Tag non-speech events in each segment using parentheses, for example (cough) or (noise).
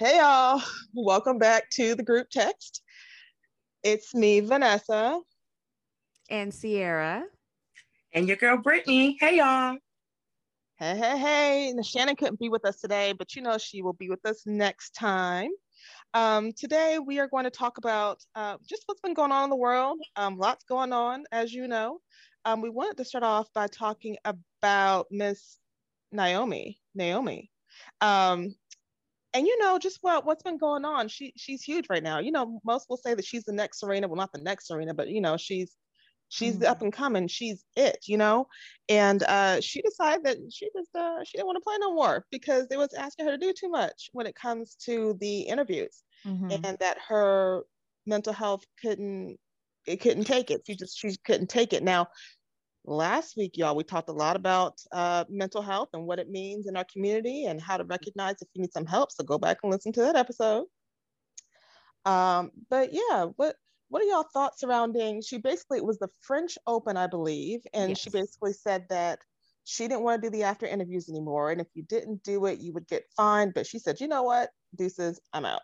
Hey, y'all. Welcome back to the group text. It's me, Vanessa. And Sierra. And your girl, Brittany. Hey, y'all. Hey, hey, hey. Now, Shannon couldn't be with us today, but you know she will be with us next time. Um, today, we are going to talk about uh, just what's been going on in the world. Um, lots going on, as you know. Um, we wanted to start off by talking about Miss Naomi. Naomi. Um, and you know just what what's been going on she she's huge right now you know most will say that she's the next serena well not the next serena but you know she's she's mm-hmm. up and coming she's it you know and uh, she decided that she just uh, she didn't want to play no more because they was asking her to do too much when it comes to the interviews mm-hmm. and that her mental health couldn't it couldn't take it she just she couldn't take it now last week, y'all, we talked a lot about uh, mental health and what it means in our community and how to recognize if you need some help. So go back and listen to that episode. Um, but yeah, what what are y'all thoughts surrounding? She basically it was the French Open, I believe, and yes. she basically said that she didn't want to do the after interviews anymore, and if you didn't do it, you would get fined. But she said, you know what, deuces, I'm out.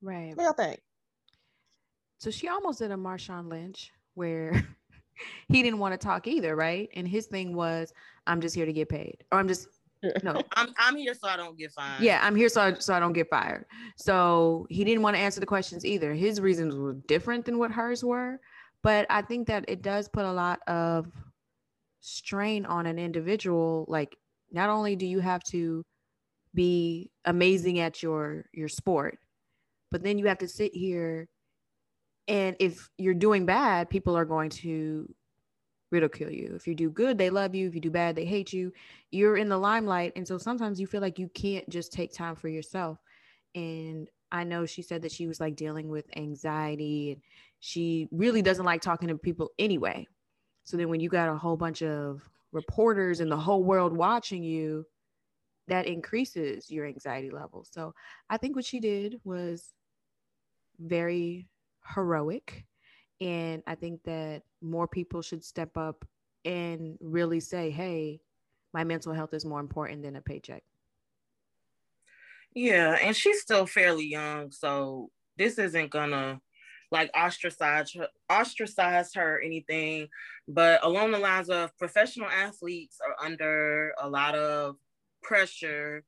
Right. What y'all think? So she almost did a Marshawn Lynch where (laughs) he didn't want to talk either, right? And his thing was, I'm just here to get paid, or I'm just no, (laughs) I'm I'm here so I don't get fired. Yeah, I'm here so I, so I don't get fired. So he didn't want to answer the questions either. His reasons were different than what hers were, but I think that it does put a lot of strain on an individual. Like, not only do you have to be amazing at your your sport, but then you have to sit here and if you're doing bad, people are going to ridicule you. If you do good, they love you. If you do bad, they hate you. You're in the limelight. And so sometimes you feel like you can't just take time for yourself. And I know she said that she was like dealing with anxiety and she really doesn't like talking to people anyway. So then when you got a whole bunch of reporters and the whole world watching you, that increases your anxiety level. So I think what she did was very heroic. And I think that more people should step up and really say, hey, my mental health is more important than a paycheck. Yeah, and she's still fairly young, so this isn't gonna like ostracize her, ostracize her or anything. But along the lines of professional athletes are under a lot of pressure.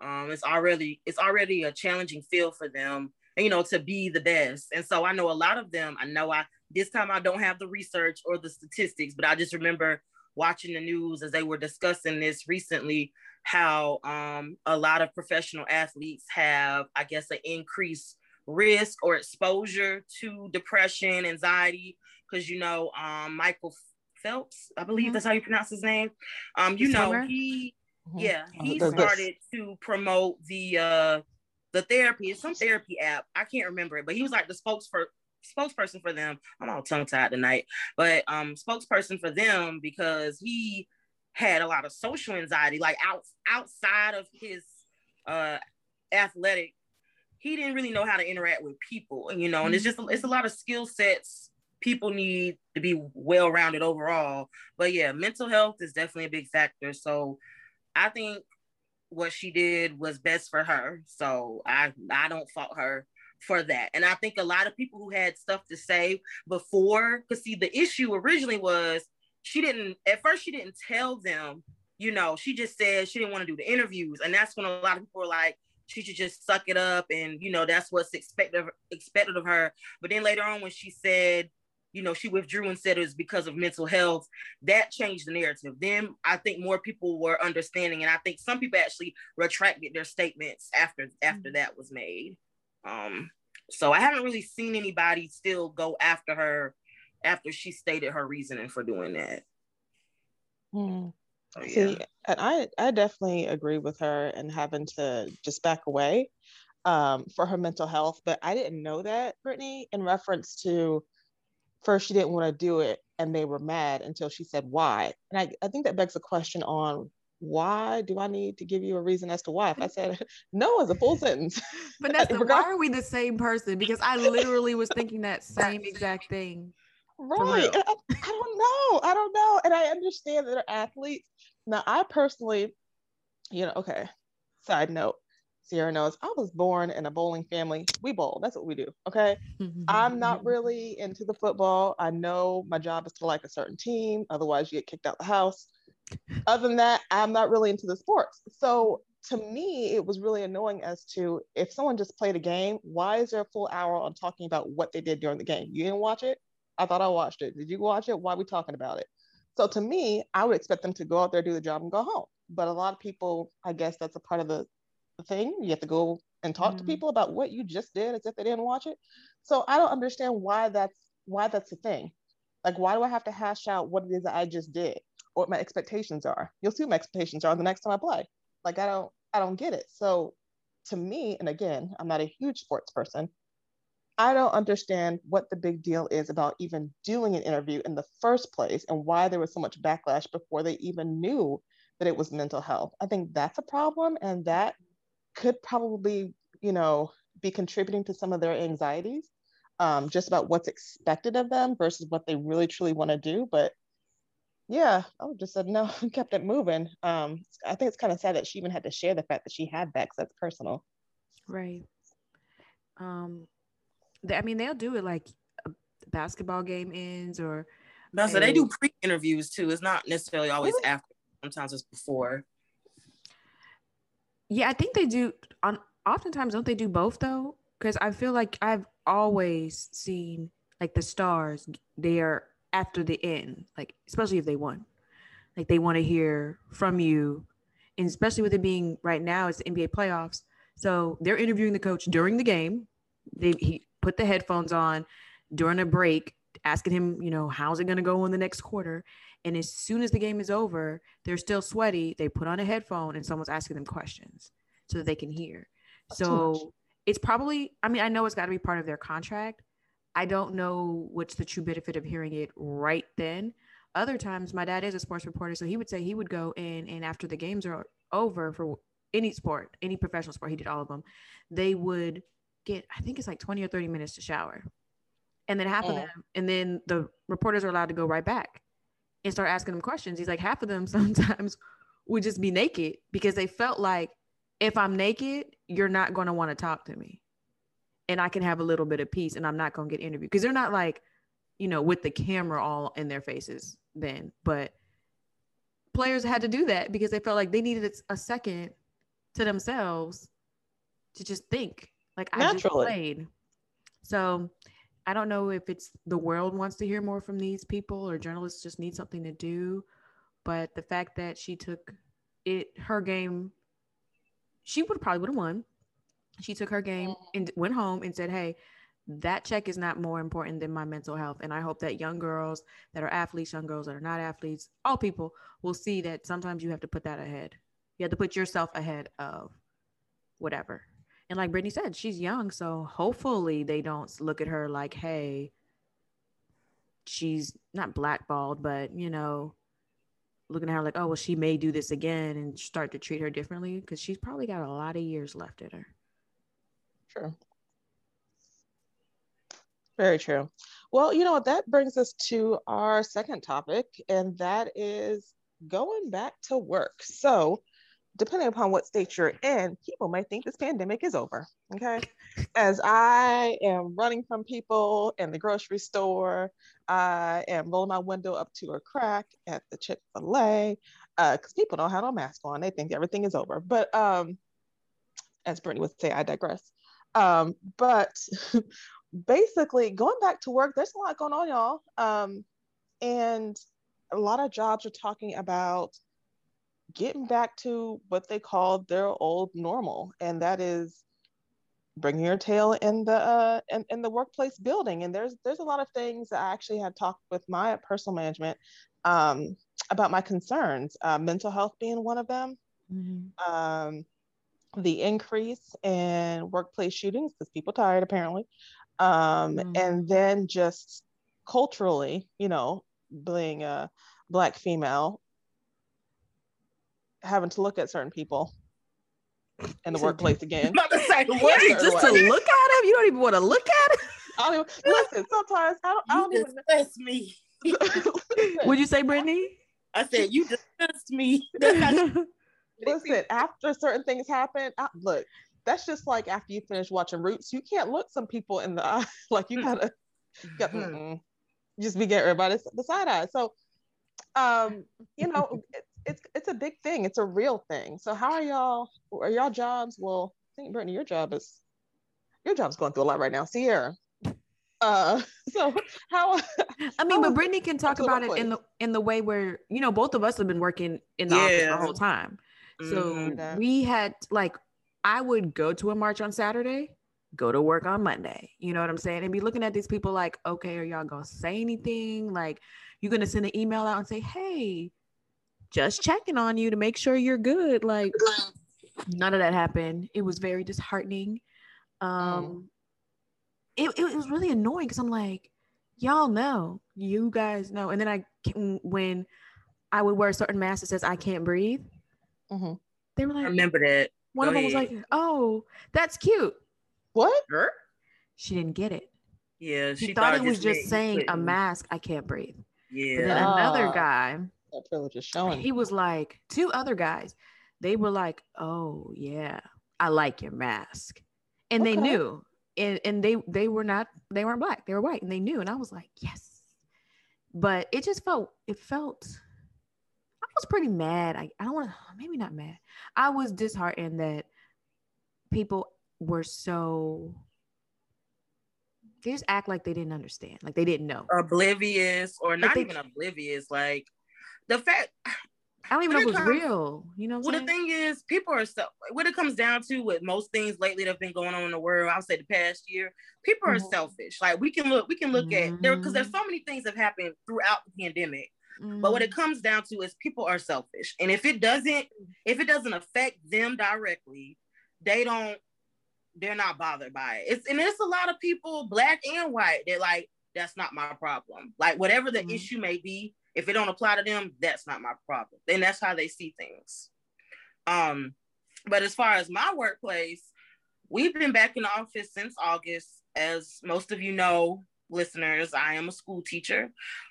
Um, it's already it's already a challenging field for them you know, to be the best. And so I know a lot of them, I know I, this time I don't have the research or the statistics, but I just remember watching the news as they were discussing this recently, how um, a lot of professional athletes have, I guess, an increased risk or exposure to depression, anxiety, because, you know, um, Michael Phelps, I believe mm-hmm. that's how you pronounce his name. Um, you know, he, mm-hmm. yeah, he started to promote the, uh, the therapy. It's some therapy app. I can't remember it, but he was like the spokesperson spokesperson for them. I'm all tongue tied tonight, but um spokesperson for them because he had a lot of social anxiety, like out outside of his uh athletic. He didn't really know how to interact with people, you know, and it's just it's a lot of skill sets people need to be well rounded overall. But yeah, mental health is definitely a big factor. So I think what she did was best for her. So I I don't fault her for that. And I think a lot of people who had stuff to say before, because see, the issue originally was she didn't at first she didn't tell them, you know, she just said she didn't want to do the interviews. And that's when a lot of people were like, she should just suck it up and you know that's what's expected expected of her. But then later on when she said you know, she withdrew and said it was because of mental health. That changed the narrative. Then I think more people were understanding, and I think some people actually retracted their statements after after mm-hmm. that was made. Um, so I haven't really seen anybody still go after her after she stated her reasoning for doing that. Hmm. So, yeah. See, and I I definitely agree with her and having to just back away um, for her mental health, but I didn't know that, Brittany, in reference to first she didn't want to do it and they were mad until she said why. And I, I think that begs a question on why do I need to give you a reason as to why? If I said (laughs) no is a full (laughs) sentence. but Vanessa, (laughs) why are we the same person? Because I literally was thinking that same exact thing. Right. I, I don't know. I don't know. And I understand that they're athletes. Now, I personally, you know, okay, side note. Sierra knows I was born in a bowling family. We bowl. That's what we do. Okay. I'm (laughs) not really into the football. I know my job is to like a certain team. Otherwise, you get kicked out the house. Other than that, I'm not really into the sports. So to me, it was really annoying as to if someone just played a game, why is there a full hour on talking about what they did during the game? You didn't watch it? I thought I watched it. Did you watch it? Why are we talking about it? So to me, I would expect them to go out there, do the job, and go home. But a lot of people, I guess that's a part of the, the thing. You have to go and talk Mhm. to people about what you just did as if they didn't watch it. So I don't understand why that's why that's a thing. Like, why do I have to hash out what it is that I just did or what my expectations are? You'll see what my expectations are the next time I play. Like, I don't, I don't get it. So to me, and again, I'm not a huge sports person. I don't understand what the big deal is about even doing an interview in the first place and why there was so much backlash before they even knew that it was mental health. I think that's a problem and that could probably, you know, be contributing to some of their anxieties um, just about what's expected of them versus what they really truly want to do. But yeah, I just said no (laughs) and kept it moving. Um, I think it's kind of sad that she even had to share the fact that she had that because that's personal. Right. Um, they, I mean, they'll do it like a basketball game ends or No, so they do pre-interviews too. It's not necessarily always Really? after. Sometimes it's before. Yeah, I think they do. On oftentimes, don't they do both though? Because I feel like I've always seen like the stars they are after the end, like especially if they won, like they want to hear from you, and especially with it being right now, it's the NBA playoffs, so they're interviewing the coach during the game. They he put the headphones on during a break, asking him, you know, how's it going to go in the next quarter. And as soon as the game is over, they're still sweaty. They put on a headphone and someone's asking them questions so that they can hear. That's. So it's probably, I mean, I know it's got to be part of their contract. I don't know what's the true benefit of hearing it right then. Other times, my dad is a sports reporter, so he would say he would go in and after the games are over for any sport, any professional sport, he did all of them, they would get, I think it's like 20 or 30 minutes to shower. And then half of them, and then the reporters are allowed to go right back and start asking them questions. He's like, half of them (laughs) sometimes would just be naked because they felt like if I'm naked, you're not going to want to talk to me. And I can have a little bit of peace and I'm not going to get interviewed because they're not like, you know, with the camera all in their faces then. But players had to do that because they felt like they needed a second to themselves to just think. Like I just played. So I don't know if it's the world wants to hear more from these people or journalists just need something to do. But the fact that she took it, her game, she would probably would have won. She took her game and went home and said, Hey, that check is not more important than my mental health. And I hope that young girls that are athletes, young girls that are not athletes, all people will see that sometimes you have to put that ahead. You have to put yourself ahead of whatever. And like Brittany said, she's young. So hopefully they don't look at her like, hey, she's not blackballed, but you know, looking at her like, oh, well, she may do this again and start to treat her differently because she's probably got a lot of years left in her. True. Very true. Well, you know what? That brings us to our second topic, and that is going back to work. So, depending upon what state you're in, people might think this pandemic is over. Okay. (laughs) As I am running from people in the grocery store, I am rolling my window up to a crack at the Chick fil A because people don't have no mask on. They think everything is over. But um, as Brittany would say, I digress. Um, but (laughs) basically, going back to work, there's a lot going on, y'all. Um, and a lot of jobs are talking about getting back to what they call their old normal, and that is bringing your tail in the uh, in, in the workplace building. And there's there's a lot of things that I actually had talked with my personal management um, about my concerns, uh, mental health being one of them. Um, the increase in workplace shootings because people tired apparently, um, Mm. and then just culturally, you know, being a black female, having to look at certain people in the workplace again. I'm about to say, What? what? Just to look at him, you don't even want to look at I don't even, (laughs) listen. Sometimes I don't. I don't even. disgust me. (laughs) Would you say, Brittany? I said, you disgust me. (laughs) listen after certain things happen I, look that's just like after you finish watching Roots, you can't look some people in the eye. like you gotta, you got mm-hmm. just be getting everybody the side eye. So, um, you know, it's, it's it's a big thing. It's a real thing. So how are y'all? Are y'all jobs? Well, I think Brittany, your job is your job's going through a lot right now. Sierra. Uh, (laughs) so how? I mean, but Brittany can talk about it in the in the way where you know both of us have been working in the yeah. office the whole time. So mm-hmm. we had like I would go to a march on Saturday, go to work on Monday. You know what I'm saying? And be looking at these people like, okay, are y'all gonna say anything? Like, you're gonna send an email out and say, hey, just checking on you to make sure you're good. Like, none of that happened. It was very disheartening. Um, mm. it, it was really annoying because I'm like, y'all know, you guys know. And then I, when I would wear a certain mask that says I can't breathe, mm-hmm. they were like, I remember that. One Go of them was like, "Oh, that's cute." What? Her? She didn't get it. Yeah, she, she thought, thought, it was just saying a mask. I can't breathe. Yeah. But then another guy. That privilege is showing. He was like, two other guys. They were like, "Oh yeah, I like your mask," and okay. they knew. And, and they they were not they weren't black they were white and they knew and I was like yes but it just felt it felt I was pretty mad. I, I don't want to, maybe not mad. I was disheartened that people were so, they just act like they didn't understand, like they didn't know. Oblivious or not they, even oblivious. Like the fact, I don't even know if it was comes, real. You know. well, saying? the thing is, people are so. What it comes down to with most things lately that have been going on in the world, I'll say the past year, people mm-hmm. are selfish. Like we can look, we can look mm-hmm. at there because there's so many things have happened throughout the pandemic Mm. But what it mm. comes down to is people are selfish. And if it doesn't, if it doesn't affect them directly, they don't, they're not bothered by it. It's and it's a lot of people, black and white, they're like, that's not my problem. Like whatever the mm. issue may be, if it don't apply to them, that's not my problem. And that's how they see things. Um, but as far as my workplace, we've been back in the office since August. As most of you know, listeners, I am a school teacher.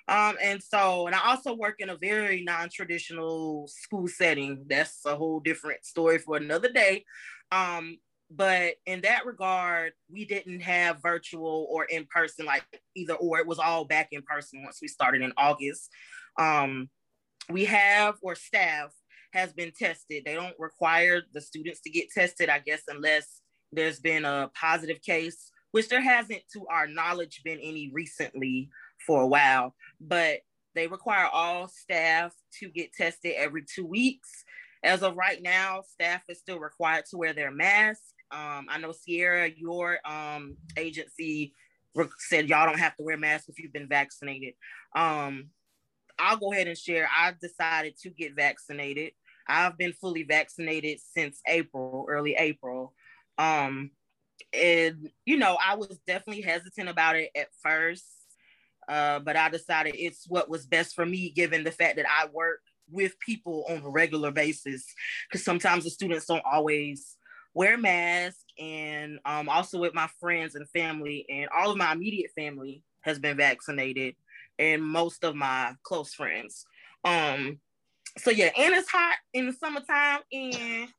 Um, and so, and I also work in a very non traditional school setting. That's a whole different story for another day. Um, but in that regard, we didn't have virtual or in person, like either or. It was all back in person once we started in August. Um, we have, or staff has been tested. They don't require the students to get tested, I guess, unless there's been a positive case which there hasn't, to our knowledge, been any recently for a while. But they require all staff to get tested every two weeks. As of right now, staff is still required to wear their mask. Um, I know Sierra, your um, agency said y'all don't have to wear masks if you've been vaccinated. Um, I'll go ahead and share. I've decided to get vaccinated. I've been fully vaccinated since April, early April. Um, and you know, I was definitely hesitant about it at first, uh, but I decided it's what was best for me, given the fact that I work with people on a regular basis. Because sometimes the students don't always wear masks, and um, also with my friends and family, and all of my immediate family has been vaccinated, and most of my close friends. Um, so yeah, and it's hot in the summertime, and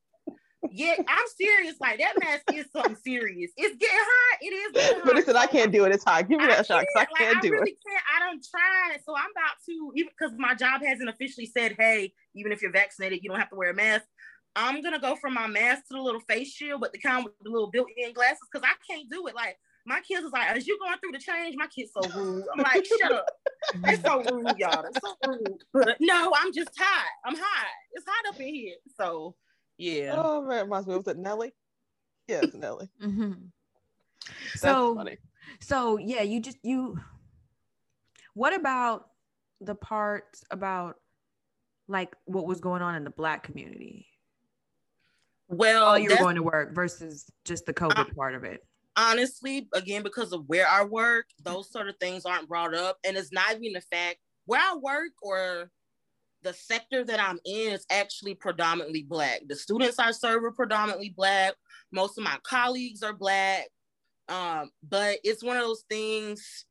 yeah, I'm serious. Like that mask is something serious. It's getting hot. It is. Hot. But listen, I can't do it. It's hot. Give me that shot. Because i can't like, do I really it. Can't. I don't try. So I'm about to even because my job hasn't officially said, hey, even if you're vaccinated, you don't have to wear a mask. I'm gonna go from my mask to the little face shield, but the kind with the little built-in glasses because I can't do it. Like my kids is like, as you going through the change, my kid's so rude. I'm like, shut up. It's so rude, y'all. It's so rude. But no, I'm just hot. I'm hot. It's hot up in here. So yeah. Oh man, reminds me. Was it Nelly? Yes, Nelly. (laughs) mm-hmm. so funny. So yeah, you just you. What about the part about like what was going on in the black community? Well, you're going to work versus just the COVID I, part of it. Honestly, again, because of where I work, those sort of things aren't brought up, and it's not even the fact where I work or the sector that I'm in is actually predominantly black. The students I serve are predominantly black. Most of my colleagues are black. Um, but it's one of those things.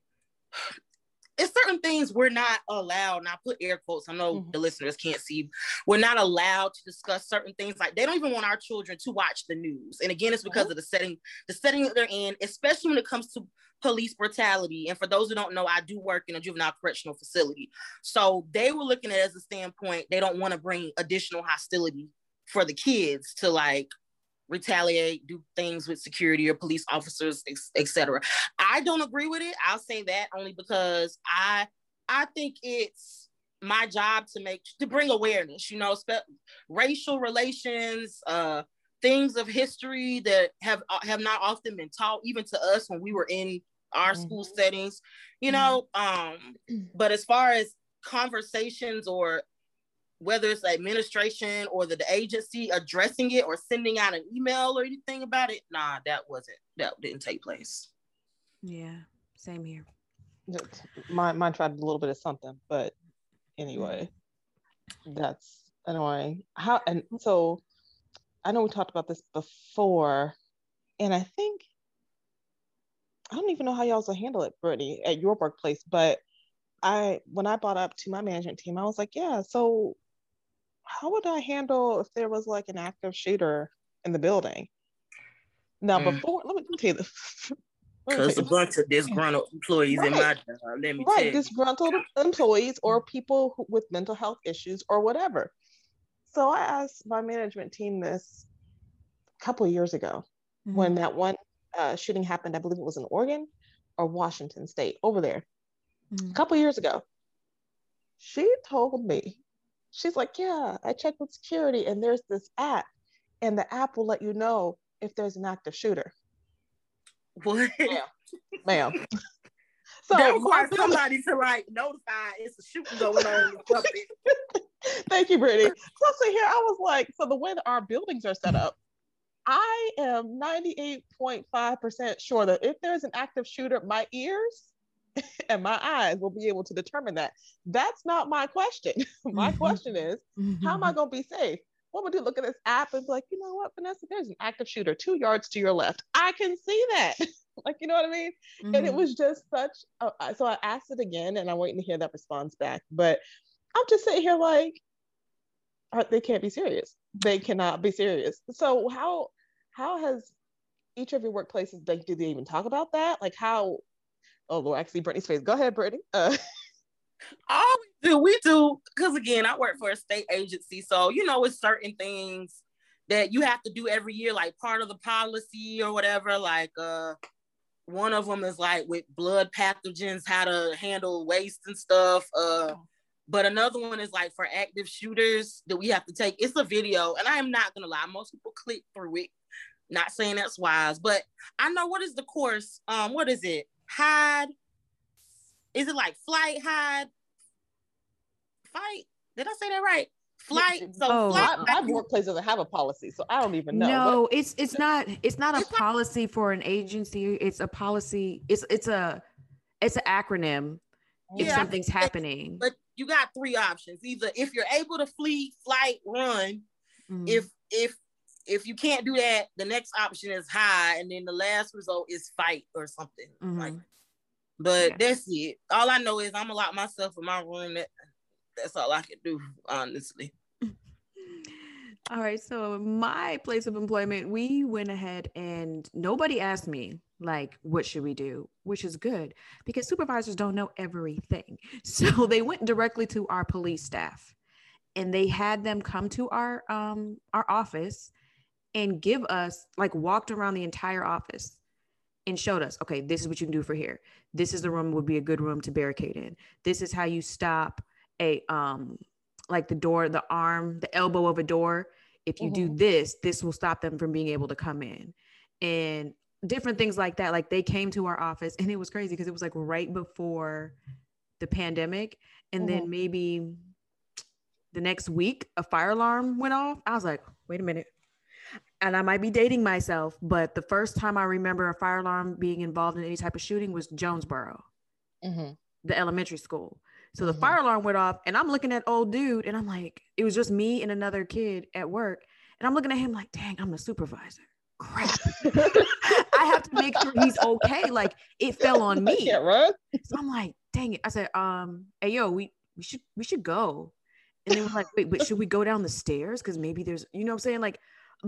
It's certain things we're not allowed, and I put air quotes, I know Mhm. the listeners can't see, we're not allowed to discuss certain things. Like they don't even want our children to watch the news. And again, it's because of the setting, the setting that they're in, especially when it comes to police brutality. And for those who don't know, I do work in a juvenile correctional facility. So they were looking at it as a standpoint, they don't want to bring additional hostility for the kids to like retaliate, do things with security or police officers, etc. I don't agree with it. I'll say that only because I I think it's my job to make to bring awareness, you know, spe- racial relations, uh things of history that have uh, have not often been taught even to us when we were in our Mhm. school settings, you know, um but as far as conversations or whether it's the administration or the, the agency addressing it or sending out an email or anything about it, nah, that wasn't that didn't take place. Yeah, same here. Mine, mine tried a little bit of something, but anyway, that's annoying. How and so I know we talked about this before, and I think I don't even know how y'all will handle it, Brittany, at your workplace, but I when I brought up to my management team, I was like, yeah, so how would I handle if there was like an active shooter in the building? Now, Mm. before let me, let me tell you this. (laughs) Let Because a bunch of disgruntled employees in my job, let me tell right you. disgruntled employees or people who, with mental health issues or whatever so i asked my management team this a couple of years ago when that one uh, shooting happened i believe it was in oregon or washington state over there Mhm. a couple of years ago she told me she's like yeah i checked with security and there's this app and the app will let you know if there's an active shooter What? Yeah. ma'am (laughs) so that requires somebody to like notify it's a shooting going on. (laughs) Thank you, Brittany. So, so here I was like, so the way that our buildings are set up, I am 98.5% sure that if there's an active shooter, my ears (laughs) and my eyes will be able to determine that. That's not my question. (laughs) my Mhm. question is, how am I going to be safe? What would you look at this app and be like, you know what, Vanessa, there's an active shooter two yards to your left. I can see that. (laughs) like, you know what I mean? and it Mhm. was just such a, so i asked it again and i'm waiting to hear that response back but i'm just sitting here like uh, they can't be serious they cannot be serious so how how has each of your workplaces like do they even talk about that like how oh lord actually brittany's face go ahead brittany uh, (laughs) we do, we do, because again, I work for a state agency. So, you know, it's certain things that you have to do every year, like part of the policy or whatever. Like uh one of them is like with blood pathogens, how to handle waste and stuff. Uh but another one is like for active shooters that we have to take. It's a video, and I am not gonna lie, most people click through it. Not saying that's wise, but I know what is the course. Um, what is it? Hide. Is it like flight hide? Fight? Did I say that right? Flight. So Oh, my, flight. my workplace doesn't have a policy so i don't even know No, What- it's it's not it's not a It's not- policy for an agency. It's a policy. It's it's a it's an acronym if Yeah, I something's happening. But you got three options. Either if you're able to flee, flight, run. Mhm. If if if you can't do that, the next option is high, and then the last result is fight or something. Like, Mhm. but Yeah. that's it. All I know is I'm gonna lock myself in my room. That that's all I can do, honestly. (laughs) All right. So my place of employment, we went ahead and nobody asked me like, what should we do? Which is good because supervisors don't know everything. (laughs) So they went directly to our police staff and they had them come to our um our office and give us like walked around the entire office and showed us, okay, this is what you can do for here. This is the room would be a good room to barricade in. This is how you stop a um like the door, the arm, the elbow of a door. If you do this, this will stop them from being able to come in. And different things like that. Like they came to our office and it was crazy because it was like right before the pandemic. And then maybe the next week a fire alarm went off. I was like, wait a minute. And I might be dating myself, but the first time I remember a fire alarm being involved in any type of shooting was Jonesboro Mhm. the elementary school. So the Mhm. fire alarm went off, and I'm looking at old dude, and I'm like, it was just me and another kid at work, and I'm looking at him like, dang, I'm the supervisor. Crap, (laughs) (laughs) I have to make sure he's okay. Like it fell on me. can't run. So I'm like, dang it. I said, um, hey yo, we we should we should go. And they were like, wait, but should we go down the stairs? Because maybe there's, you know what I'm saying? Like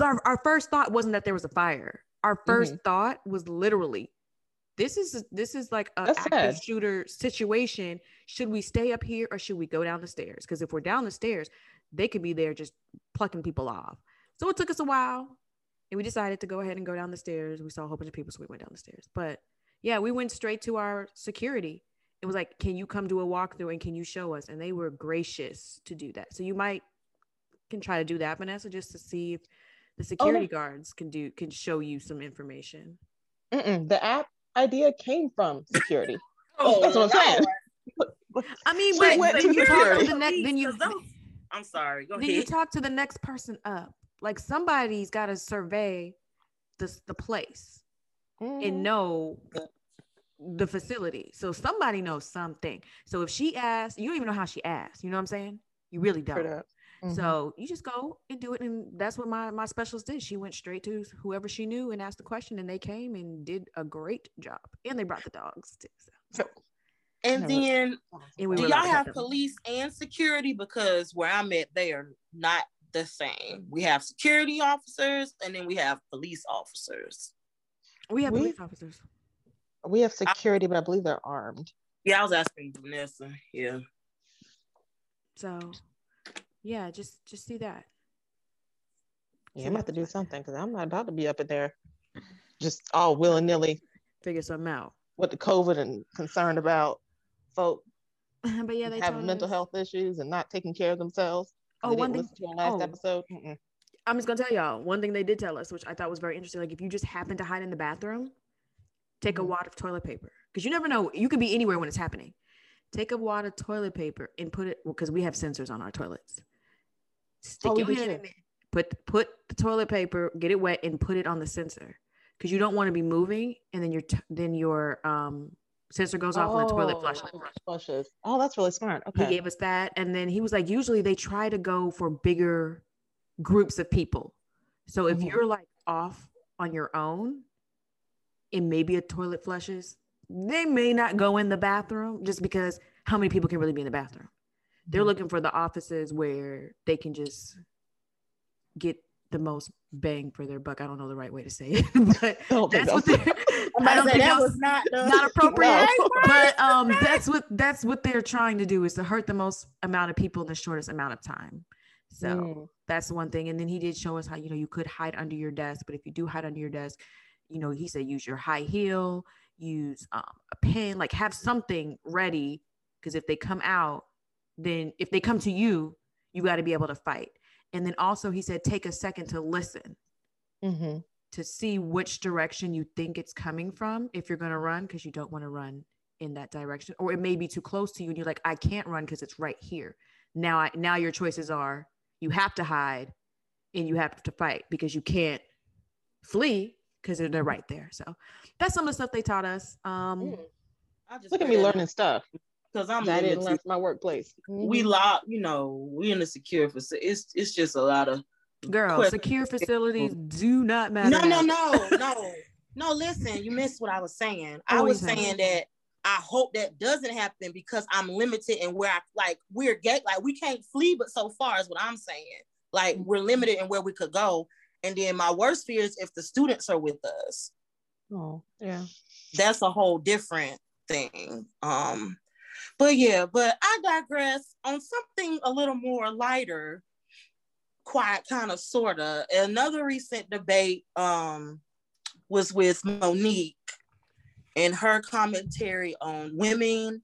our, our first thought wasn't that there was a fire. Our 1st Mm-hmm. thought was literally, this is this is like a That's active sad. shooter situation. Should we stay up here or should we go down the stairs? Because if we're down the stairs, they could be there just plucking people off. So it took us a while, and we decided to go ahead and go down the stairs. We saw a whole bunch of people, so we went down the stairs. But yeah, we went straight to our security. It was like, can you come do a walkthrough and can you show us? And they were gracious to do that. So you might can try to do that, Vanessa, just to see if the security guards can do can show you some information. Mm-mm. The app idea came from security. (laughs) Oh, That's what I'm saying. (laughs) I mean, She but went then to you talk to the next, then you I'm sorry. Go then you talk to the next person up. Like somebody's got to survey the the place Mhm. and know the facility. So somebody knows something. So if she asks, you don't even know how she asked. You know what I'm saying? You really don't. Up. Mhm. So you just go and do it, and that's what my my specialist did. She went straight to whoever she knew and asked the question, and they came and did a great job, and they brought the dogs too. So, And Never- then and we do y'all allowed to pet have them. police and security? Because where I'm at, they are not the same. We have security officers and then we have police officers. We have We- police officers. we have security, but I believe they're armed. Yeah, I was asking Vanessa. Yeah. So yeah, just just see that. Yeah, I'm about to do something because I'm not about to be up in there just all willy nilly Figure something out. with the COVID and concerned about folk (laughs) but yeah, they having mental us- health issues and not taking care of themselves. Oh, one thing. to our last oh. episode. Mm-mm. I'm just gonna tell y'all one thing they did tell us, which I thought was very interesting. Like if you just happen to hide in the bathroom, take a Mhm. wad of toilet paper because you never know. You could be anywhere when it's happening. Take a wad of toilet paper and put it because we have sensors on our toilets. Stick Oh, your hand in there. Put put the toilet paper, get it wet, and put it on the sensor because you don't want to be moving and then your t- then your um sensor goes off and the toilet Oh, flushes. flushes. Oh, that's really smart. Okay. He gave us that. And then he was like, usually they try to go for bigger groups of people. So if Mhm. you're like off on your own and maybe a toilet flushes, they may not go in the bathroom just because how many people can really be in the bathroom? They're looking for the offices where they can just get the most bang for their buck. I don't know the right way to say it, (laughs) but Don't think that's what they're (laughs) I don't think that was not the not appropriate (laughs) No. but um that's what that's what they're trying to do is to hurt the most amount of people in the shortest amount of time so Mm. that's one thing and then he did show us how you know you could hide under your desk but if you do hide under your desk you know he said use your high heel use um, a pen like have something ready because if they come out then if they come to you you got to be able to fight and then also he said take a second to listen Mhm. to see which direction you think it's coming from if you're going to run because you don't want to run in that direction or it may be too close to you and you're like I can't run because it's right here. Now I now your choices are you have to hide and you have to fight because you can't flee because they're right there. So that's some of the stuff they taught us. Um Mm. I just Look at me learning stuff because I'm that I didn't limited. learn from my workplace. We Mhm. lock, you know, we in the secure facility. It's it's just a lot of girl, Quick. secure facilities do not matter. no, no, no, (laughs) no, no. Listen, you missed what I was saying. I What was you saying? saying that I hope that doesn't happen because I'm limited in where I like we're gay, like we can't flee, but so far is what I'm saying. Like Mm-hmm. we're limited in where we could go. And then my worst fear is if the students are with us. Oh, yeah. That's a whole different thing. Um, but yeah, but I digress on something a little more lighter, quiet, kind of sorta. Another recent debate um was with Mo'Nique and her commentary on women,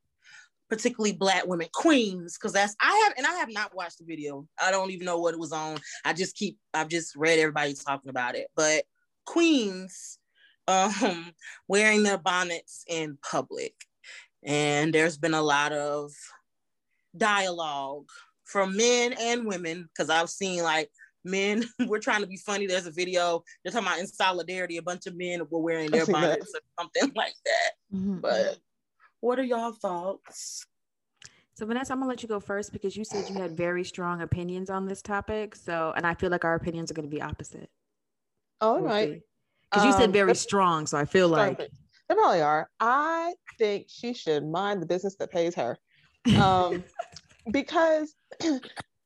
particularly black women, queens, because that's I have and I have not watched the video. I don't even know what it was on. I just keep I've just read everybody talking about it. But queens (laughs) um wearing their bonnets in public. And there's been a lot of dialogue from men and women because I've seen like men (laughs) we're trying to be funny. There's a video they're talking about in solidarity. A bunch of men were wearing their I've seen that. bonnets or something (laughs) like that. Mhm. But what are y'all thoughts? So Vanessa, I'm gonna let you go first because you said you had very strong opinions on this topic. So, and I feel like our opinions are gonna be opposite. All We'll right. Because you said Um, very let's strong, so I feel start like with- Let They probably are. I think she should mind the business that pays her. Um, (laughs) because (clears throat)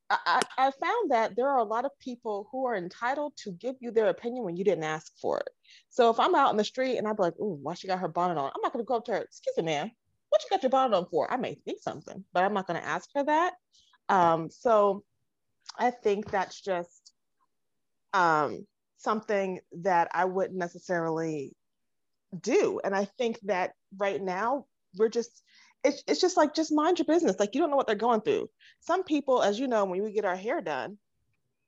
I, I found that there are a lot of people who are entitled to give you their opinion when you didn't ask for it. So if I'm out in the street and I'm like, "Ooh, why she got her bonnet on?" I'm not going to go up to her. Excuse me, ma'am. What you got your bonnet on for? I may think something, but I'm not going to ask her that. Um, so I think that's just um, something that I wouldn't necessarily do. And I think that right now we're just it's, it's just like just mind your business. Like you don't know what they're going through. Some people as you know when we get our hair done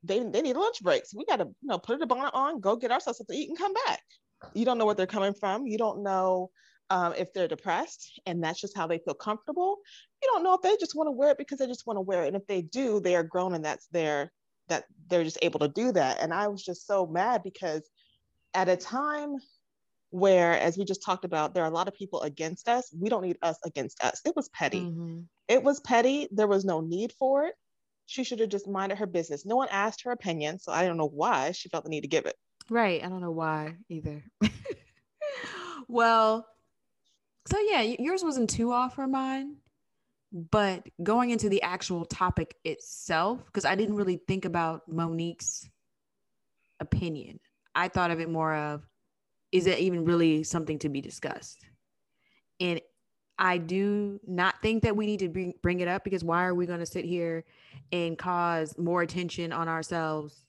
they, they need lunch breaks. We got to you know put a bonnet on go get ourselves something to eat and come back. You don't know what they're coming from. You don't know um, if they're depressed and that's just how they feel comfortable. You don't know if they just want to wear it because they just want to wear it. And if they do they are grown and that's their that they're just able to do that. And i was just so mad because at a time where as we just talked about there are a lot of people against us. We don't need us against us. It was petty. Mm-hmm. it was petty. There was no need for it. She should have just minded her business. No one asked her opinion so i don't know why she felt the need to give it. Right. I don't know why either. (laughs) Well so yeah yours wasn't too off her mind but going into the actual topic itself because i didn't really think about Mo'Nique's opinion. I thought of it more of is it even really something to be discussed? And I do not think that we need to bring, bring it up because why are we going to sit here and cause more attention on ourselves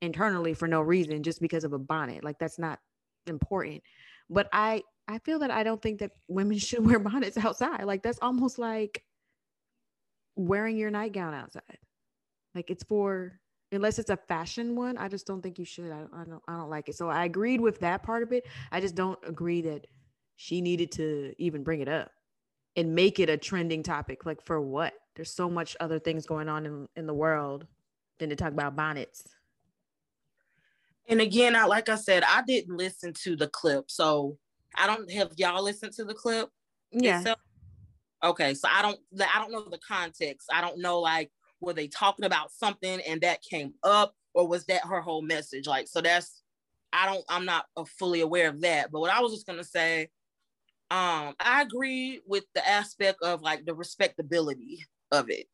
internally for no reason just because of a bonnet? Like that's not important. But I I feel that I don't think that women (laughs) should wear bonnets outside. Like that's almost like wearing your nightgown outside. Like it's for unless it's a fashion one i just don't think you should I, I, don't i don't like it. So i agreed with that part of it. I just don't agree that she needed to even bring it up and make it a trending topic. Like for what? There's so much other things going on in, in the world than to talk about bonnets. And again I, like i said i didn't listen to the clip. So i don't have y'all listened to the clip yeah. itself? okay so i don't i don't know the context. I don't know like were they talking about something and that came up or was that her whole message? Like so that's i don't i'm not fully aware of that. But what i was just going to say um i agree with the aspect of like the respectability of it.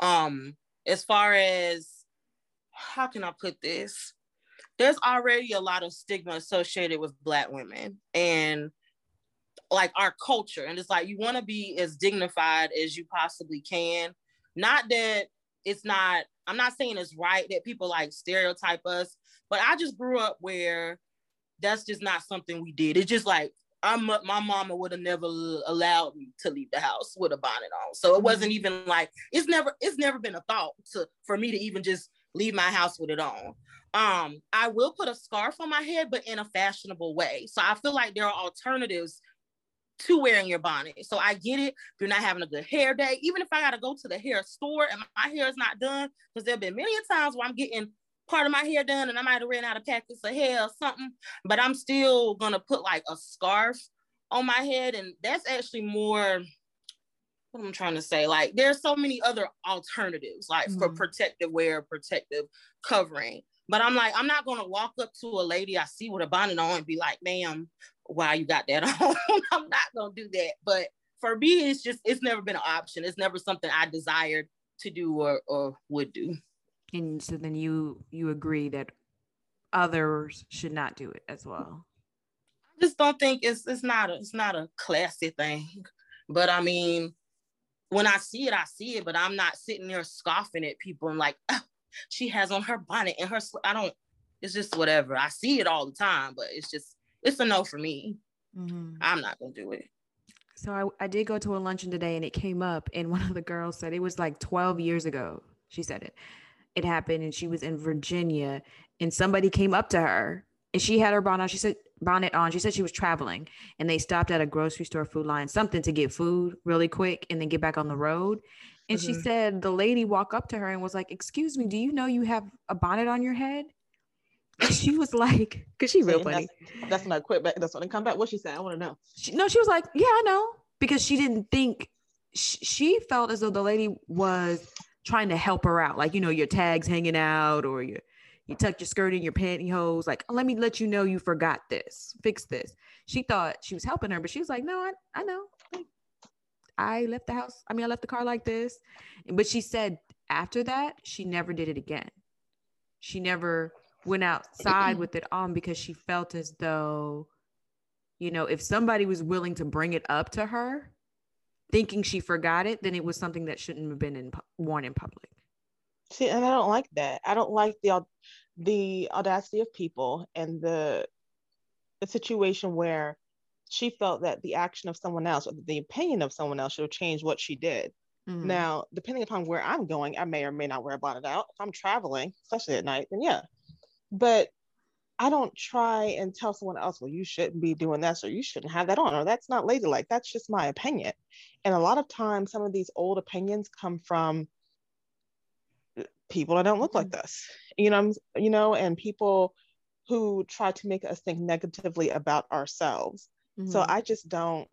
Um as far as how can i put this? There's already a lot of stigma associated with black women and like our culture. And it's like you want to be as dignified as you possibly can. Not that it's not i'm not saying it's right that people like stereotype us but i just grew up where that's just not something we did it's just like I'm my mama would have never allowed me to leave the house with a bonnet on. So it wasn't even like it's never it's never been a thought to for me to even just leave my house with it on. Um, I will put a scarf on my head, but in a fashionable way. So I feel like there are alternatives to wearing your bonnet. So I get it. If you're not having a good hair day, even if I got to go to the hair store and my hair is not done, because there have been many times where I'm getting part of my hair done and I might have ran out of packets of hair or something, but I'm still gonna put like a scarf on my head. And that's actually more what I'm trying to say. Like there's so many other alternatives, like mm-hmm. for protective wear, protective covering. But I'm like, I'm not gonna walk up to a lady I see with a bonnet on and be like, ma'am, why you got that (laughs) on. I'm not gonna do that. But for me, it's just it's never been an option. It's never something I desired to do or or would do. And so then you you agree that others should not do it as well. I just don't think it's it's not a it's not a classy thing. But I mean, when I see it, I see it. But I'm not sitting there scoffing at people and like, oh, she has on her bonnet and her. I don't. It's just whatever. I see it all the time, but it's just it's a no for me. Mm-hmm. I'm not gonna do it. So I, I did go to a luncheon today and it came up and one of the girls said it was like 12 years ago. She said it. It happened and she was in Virginia and somebody came up to her and she had her bonnet on. She said bonnet on. She said she was traveling and they stopped at a grocery store food line, something to get food really quick and then get back on the road. And mm-hmm. she said the lady walked up to her and was like, "Excuse me, do you know you have a bonnet on your head?" She was like, (laughs) because she real funny. That's, that's I quit. back. That's when I come back. What she said? I want to know. She, no, she was like, yeah, I know, because she didn't think she, she felt as though the lady was trying to help her out, like you know, your tags hanging out or your you tucked your skirt in your pantyhose. Like, let me let you know you forgot this. Fix this. She thought she was helping her, but she was like, no, I, I know. I left the house. I mean, I left the car like this. But she said after that, she never did it again. She never went outside with it on because she felt as though, you know, if somebody was willing to bring it up to her, thinking she forgot it, then it was something that shouldn't have been in, worn in public. See, and I don't like that. I don't like the the audacity of people and the the situation where she felt that the action of someone else or the opinion of someone else should have changed what she did. Mm-hmm. Now, depending upon where I'm going, I may or may not wear a bonnet out. If I'm traveling, especially at night, then yeah. But I don't try and tell someone else, well, you shouldn't be doing this or you shouldn't have that on, or that's not ladylike. That's just my opinion. And a lot of times, some of these old opinions come from people that don't look like mm-hmm. this, you know, you know, and people who try to make us think negatively about ourselves. Mm-hmm. So I just don't,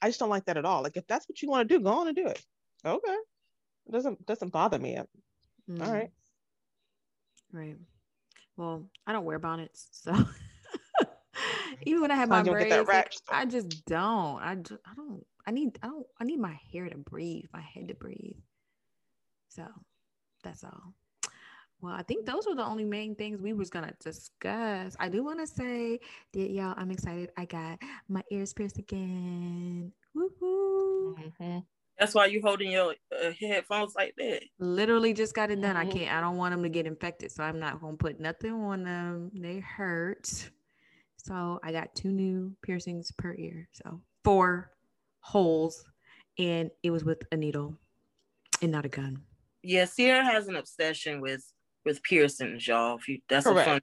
I just don't like that at all. Like if that's what you want to do, go on and do it. Okay, it doesn't doesn't bother me. Mm-hmm. All right. Right. Well, I don't wear bonnets, so (laughs) even when I have my braids, like, I just don't. I just, I don't. I need. I don't. I need my hair to breathe. My head to breathe. So that's all. Well, I think those were the only main things we was gonna discuss. I do want to say that y'all, I'm excited. I got my ears pierced again. Woohoo! Mm-hmm. That's why you holding your uh, headphones like that. Literally just got it done. Mm-hmm. I can't. I don't want them to get infected, so I'm not gonna put nothing on them. They hurt. So I got two new piercings per ear. So four holes, and it was with a needle and not a gun. Yeah, Sierra has an obsession with with piercings, y'all. If you that's Correct. a fun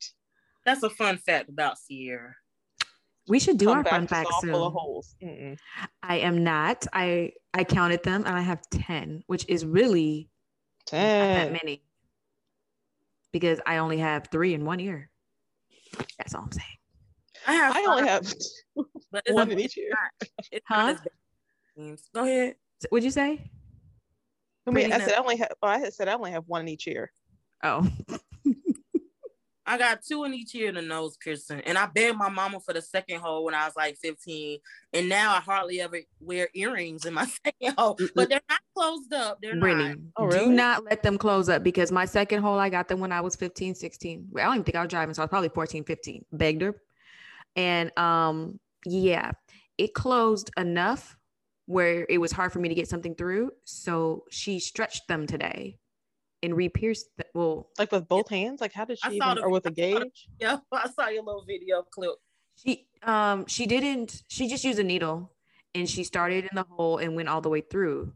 that's a fun fact about Sierra. We should do Come our fun facts soon. I am not. I I counted them and I have 10, which is really 10 that many. Because I only have three in one ear. That's all I'm saying. I have I only have one in each ear. huh? Go ahead. What'd you say? I mean, I said I only have. Well, I said I only have one in each ear. Oh. (laughs) I got two in each ear, the nose piercing, and I begged my mama for the second hole when I was like 15, and now I hardly ever wear earrings in my (laughs) second hole, but they're not closed up. They're Brittany, not. Oh, really? Do not let them close up because my second hole, I got them when I was 15, 16. I don't even think I was driving, so I was probably 14, 15. Begged her, and um, yeah, it closed enough where it was hard for me to get something through. So she stretched them today and re-pierced the, well like with both hands? Like how did she even, the, or with a gauge? (laughs) Yeah i saw your little video clip. She um she didn't she just used a needle and she started in the hole and went all the way through.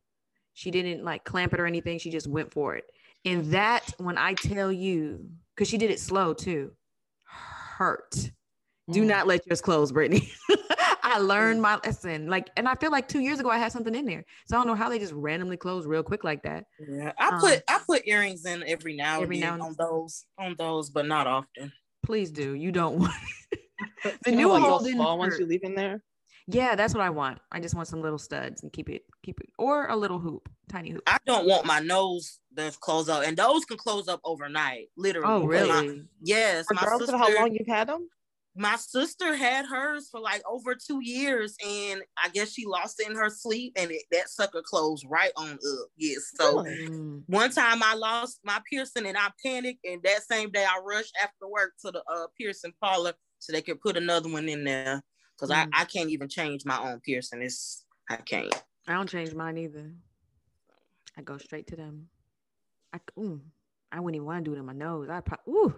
She didn't like clamp it or anything. She just went for it. And that when i tell you because she did it slow too hurt. Mm. do not let yours close brittany (laughs) I learned my lesson. Like, and I feel like two years ago I had something in there, so I don't know how they just randomly close real quick like that. Yeah, I um, put I put earrings in every now every and now on those on those, but not often. Please do. You don't want (laughs) the new like those small ones you leave in there. Yeah, that's what I want. I just want some little studs and keep it keep it or a little hoop, tiny hoop. I don't want my nose to close up, and those can close up overnight, literally. Oh, really? My, yes. Regardless of how long you've had them my sister had hers for like over two years, and I guess she lost it in her sleep, and it, that sucker closed right on up. Yes. So one time I lost my piercing, and I panicked, and that same day I rushed after work to the uh, piercing parlor so they could put another one in there because mm. I, I can't even change my own piercing. It's I can't. I don't change mine either. I go straight to them. I ooh, I wouldn't even want to do it in my nose. I probably ooh.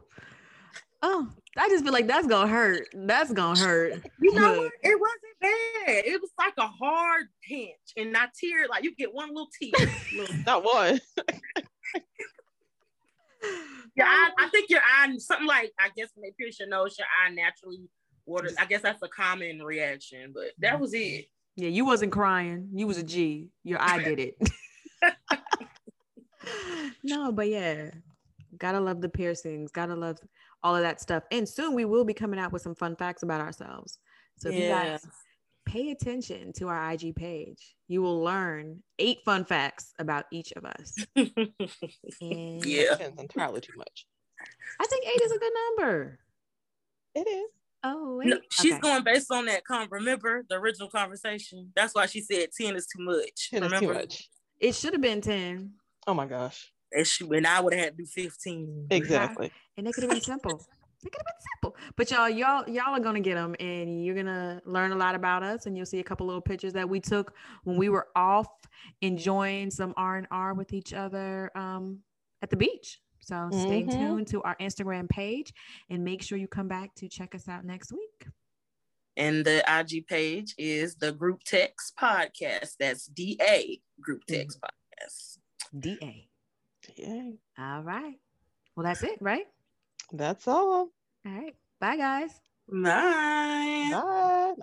Oh, I just feel like that's gonna hurt. That's gonna hurt. (laughs) You know, what? it wasn't bad. It was like a hard pinch, and not tear. Like you get one little tear. (laughs) not one. (laughs) yeah, I, I, think your eye, something like I guess when they pierce your nose, your eye naturally waters. I guess that's a common reaction, but that was it. Yeah, you wasn't crying. You was a G. Your eye did it. no, but yeah, gotta love the piercings. Gotta love all of that stuff. And soon we will be coming out with some fun facts about ourselves. So if yeah. you guys pay attention to our IG page, you will learn eight fun facts about each of us. (laughs) and yeah, entirely too much. I think eight is a good number. It is. Oh, No, wait. she's Okay. going based on that. Con- remember the original conversation? That's why she said ten is too much. It is remember? too much. It should have been 10. Oh my gosh. And, she, and I would have had to do fifteen. Exactly. And it could have been simple. It could have been simple. But y'all, y'all, y'all are gonna get them and you're gonna learn a lot about us and you'll see a couple little pictures that we took when we were off enjoying some R and R with each other um at the beach. So stay Mhm. tuned to our Instagram page and make sure you come back to check us out next week. And the IG page is the Group Text Podcast. That's D A Group Mm-hmm. Text Podcast. DA. Yeah. All right. Well, that's it, right? That's all. All right. Bye guys. Bye. Bye.